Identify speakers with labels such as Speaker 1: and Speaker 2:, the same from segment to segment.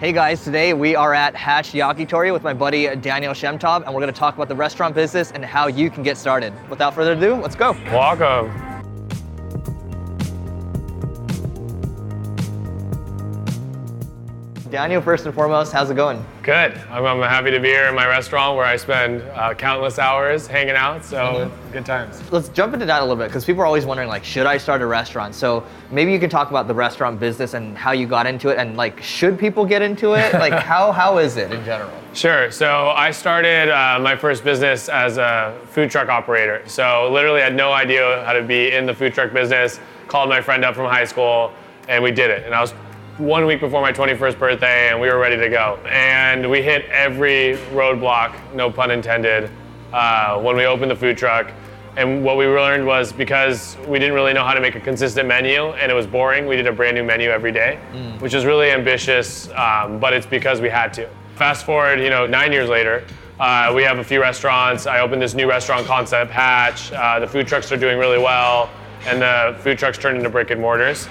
Speaker 1: Hey guys, today we are at Hatch Yakitori with my buddy uh, Daniel Shemtov, and we're gonna talk about the restaurant business and how you can get started. Without further ado, let's go.
Speaker 2: Welcome.
Speaker 1: Daniel, first and foremost, how's it going?
Speaker 2: Good. I'm, I'm happy to be here in my restaurant where I spend uh, countless hours hanging out. So
Speaker 1: Mm-hmm.
Speaker 2: good times.
Speaker 1: Let's jump into that a little bit because people are always wondering, like, should I start a restaurant? So maybe you can talk about the restaurant business and how you got into it, and like, should people get into it? Like, how how is it in general?
Speaker 2: Sure. So I started uh, my first business as a food truck operator. So literally had no idea how to be in the food truck business. Called my friend up from high school, and we did it. And I was one week before my 21st birthday, and we were ready to go. And we hit every roadblock, no pun intended, uh, when we opened the food truck. And what we learned was because we didn't really know how to make a consistent menu and it was boring, we did a brand new menu every day, which is really ambitious, um, but it's because we had to. Fast forward, you know, nine years later, uh, we have a few restaurants. I opened this new restaurant concept, Hatch. Uh, the food trucks are doing really well, and the food trucks turned into brick and mortars.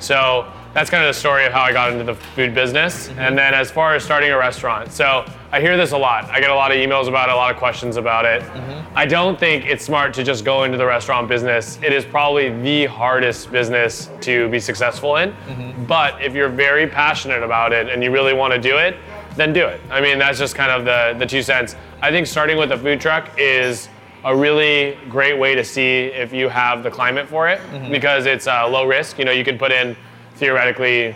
Speaker 2: So that's kind of the story of how I got into the food business. Mm-hmm. And then as far as starting a restaurant, so I hear this a lot. I get a lot of emails about it, a lot of questions about it. Mm-hmm. I don't think it's smart to just go into the restaurant business. It is probably the hardest business to be successful in. Mm-hmm. But if you're very passionate about it and you really want to do it, then do it. I mean, that's just kind of the, the two cents. I think starting with a food truck is a really great way to see if you have the climate for it because it's uh, low risk. You know, you can put in theoretically.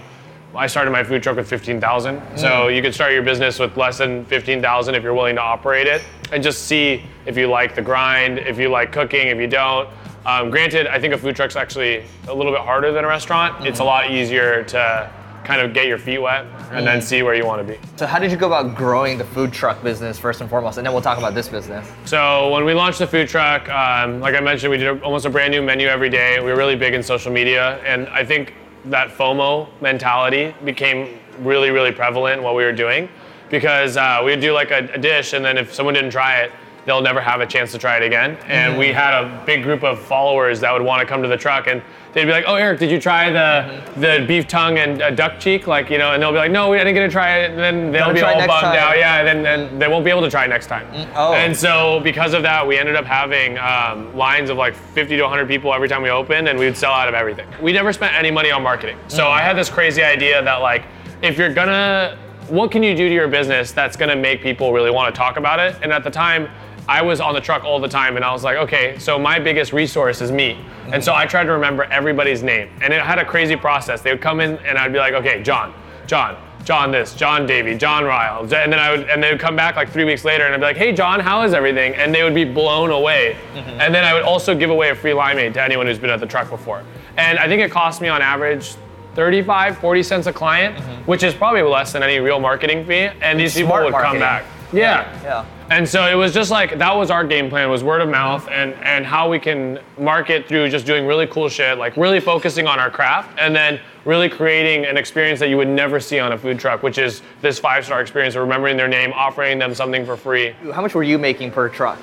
Speaker 2: I started my food truck with 15,000. So you could start your business with less than 15,000 if you're willing to operate it and just see if you like the grind, if you like cooking, if you don't. Um, granted, I think a food truck's actually a little bit harder than a restaurant. It's a lot easier to kind of get your feet wet and then see where you want to be.
Speaker 1: So how did you go about growing the food truck business first and foremost, and then we'll talk about this business.
Speaker 2: So when we launched the food truck, um, like I mentioned, we did almost a brand new menu every day. We were really big in social media, and I think that FOMO mentality became really, really prevalent in what we were doing, because uh, we would do like a, a dish, and then if someone didn't try it, they'll never have a chance to try it again. And we had a big group of followers that would want to come to the truck, and they'd be like, "Oh, Eric, did you try the the beef tongue and uh, duck cheek?" Like you know, and they'll be like, "No, I didn't get to try it." And then they'll
Speaker 1: Gotta
Speaker 2: be
Speaker 1: try
Speaker 2: all
Speaker 1: next
Speaker 2: bummed
Speaker 1: time.
Speaker 2: out. Yeah, and then and they won't be able to try next time.
Speaker 1: oh.
Speaker 2: And so because of that, we ended up having um, lines of like 50 to 100 people every time we opened, and we would sell out of everything. We never spent any money on marketing. So I had this crazy idea that like, if you're gonna, what can you do to your business that's gonna make people really want to talk about it? And at the time. I was on the truck all the time, and I was like, okay, so my biggest resource is me. And so I tried to remember everybody's name, and it had a crazy process. They would come in, and I'd be like, okay, John, John, John this, John Davy, John Ryle, and then I would, and they would come back like three weeks later, and I'd be like, "Hey, John, how is everything?" And they would be blown away. Mm-hmm. And then I would also give away a free limeade to anyone who's been at the truck before. And I think it cost me on average 35, 40 cents a client, mm-hmm. which is probably less than any real marketing fee. And these people would
Speaker 1: marketing.
Speaker 2: come back. Yeah.
Speaker 1: Yeah.
Speaker 2: And so it was just like that was our game plan was word of mouth and and how we can market through just doing really cool shit, like really focusing on our craft and then really creating an experience that you would never see on a food truck, which is this five-star experience of remembering their name, offering them something for free.
Speaker 1: How much were you making per truck?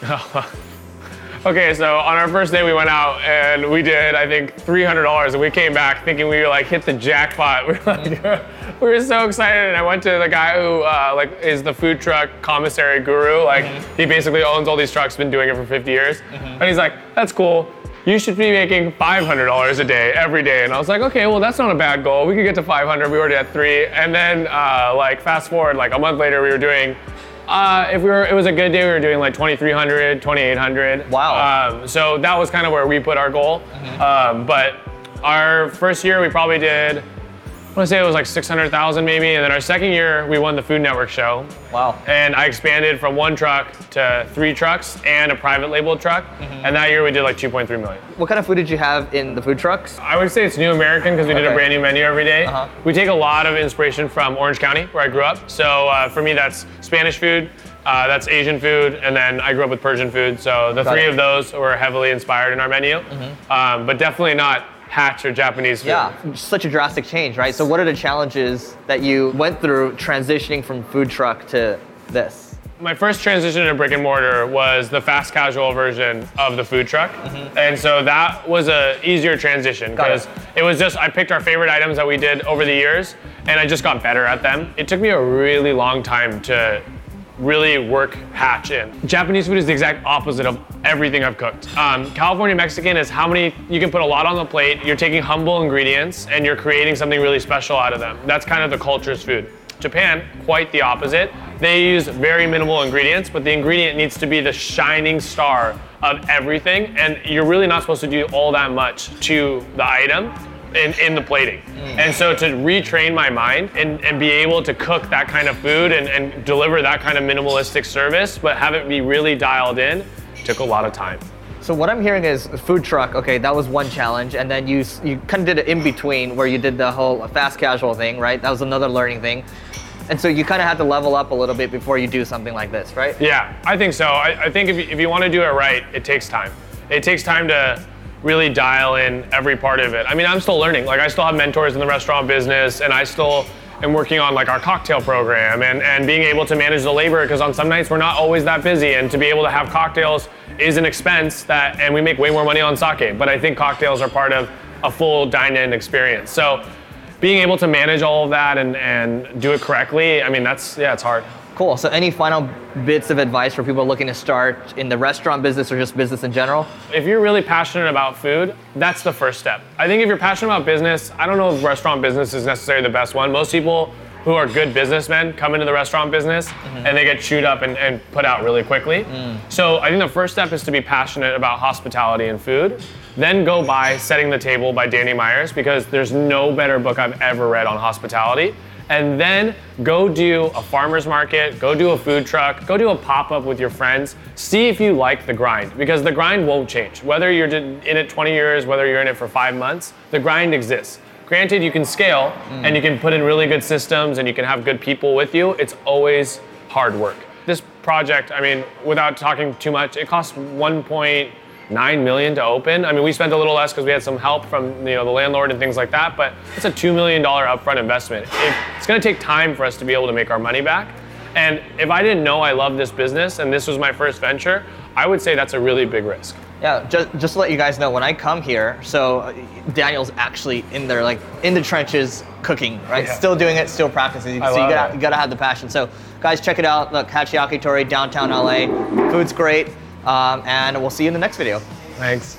Speaker 2: Okay, so on our first day we went out and we did I think three hundred dollars and we came back thinking we were like hit the jackpot. We were like we were so excited and I went to the guy who uh, like is the food truck commissary guru. Like he basically owns all these trucks, been doing it for 50 years. And he's like, that's cool. You should be making $500 a day every day. And I was like, okay, well that's not a bad goal. We could get to 500. We already had three. And then uh, like fast forward like a month later we were doing uh, if we were, it was a good day. We were doing like 2,300, 2,800.
Speaker 1: Wow.
Speaker 2: Um, so that was kind of where we put our goal. Um, but our first year, we probably did. I want to say it was like 600,000 maybe, and then our second year, we won the Food Network show.
Speaker 1: Wow.
Speaker 2: And I expanded from one truck to three trucks and a private label truck. And that year, we did like 2.3 million.
Speaker 1: What kind of food did you have in the food trucks?
Speaker 2: I would say it's New American because we did a brand new menu every day.
Speaker 1: Uh-huh.
Speaker 2: We take a lot of inspiration from Orange County, where I grew up. So uh, for me, that's Spanish food, uh, that's Asian food, and then I grew up with Persian food. So the
Speaker 1: Got
Speaker 2: three
Speaker 1: it.
Speaker 2: of those were heavily inspired in our menu, um, but definitely not Hatch or Japanese food.
Speaker 1: Yeah, such a drastic change, right? So, what are the challenges that you went through transitioning from food truck to this?
Speaker 2: My first transition to brick and mortar was the fast casual version of the food truck. Mm-hmm. And so that was a easier transition
Speaker 1: Got it.
Speaker 2: because it was just I picked our favorite items that we did over the years and I just got better at them. It took me a really long time to really work hatch in. Japanese food is the exact opposite of everything I've cooked. Um, California Mexican is how many you can put a lot on the plate. You're taking humble ingredients and you're creating something really special out of them. That's kind of the culture's food. Japan, quite the opposite. They use very minimal ingredients, but the ingredient needs to be the shining star of everything, and you're really not supposed to do all that much to the item in, in the plating. Hmm. And so to retrain my mind and, and be able to cook that kind of food and, and deliver that kind of minimalistic service, but have it be really dialed in, took a lot of time.
Speaker 1: So what I'm hearing is food truck. Okay, that was one challenge, and then you you kind of did it in between where you did the whole fast casual thing, right? That was another learning thing, and so you kind of had to level up a little bit before you do something like this, right?
Speaker 2: Yeah, I think so. I, I think if you, if you want to do it right, it takes time. It takes time to really dial in every part of it. I mean, I'm still learning. Like, I still have mentors in the restaurant business, and I still am working on like our cocktail program and, and being able to manage the labor because on some nights we're not always that busy, and to be able to have cocktails is an expense that, and we make way more money on sake. But I think cocktails are part of a full dine-in experience. So. Being able to manage all of that and, and do it correctly, I mean, that's, yeah, it's hard.
Speaker 1: Cool. So any final bits of advice for people looking to start in the restaurant business or just business in general?
Speaker 2: If you're really passionate about food, that's the first step. I think if you're passionate about business, I don't know if restaurant business is necessarily the best one. Most people who are good businessmen come into the restaurant business mm-hmm. and they get chewed up and, and put out really quickly. Mm. So I think the first step is to be passionate about hospitality and food. Then go buy Setting the Table by Danny Meyers because there's no better book I've ever read on hospitality. And then go do a farmer's market, go do a food truck, go do a pop up with your friends. See if you like the grind because the grind won't change. Whether you're in it 20 years, whether you're in it for five months, the grind exists. Granted, you can scale mm. and you can put in really good systems and you can have good people with you. It's always hard work. This project, I mean, without talking too much, it cost 1.9 million to open. I mean, we spent a little less because we had some help from you know the landlord and things like that, but it's a two million dollar upfront investment. It, it's going to take time for us to be able to make our money back. And if I didn't know I loved this business and this was my first venture, I would say that's a really big risk.
Speaker 1: Yeah, just, just to let you guys know, when I come here, so uh, Daniel's actually in there, like in the trenches, cooking, right?
Speaker 2: Yeah.
Speaker 1: Still doing it, still practicing.
Speaker 2: I
Speaker 1: so you gotta, you gotta have the passion. So, guys, check it out. Look, Hatch Yakitori, downtown LA. Food's great, um, and we'll see you in the next video.
Speaker 2: Thanks.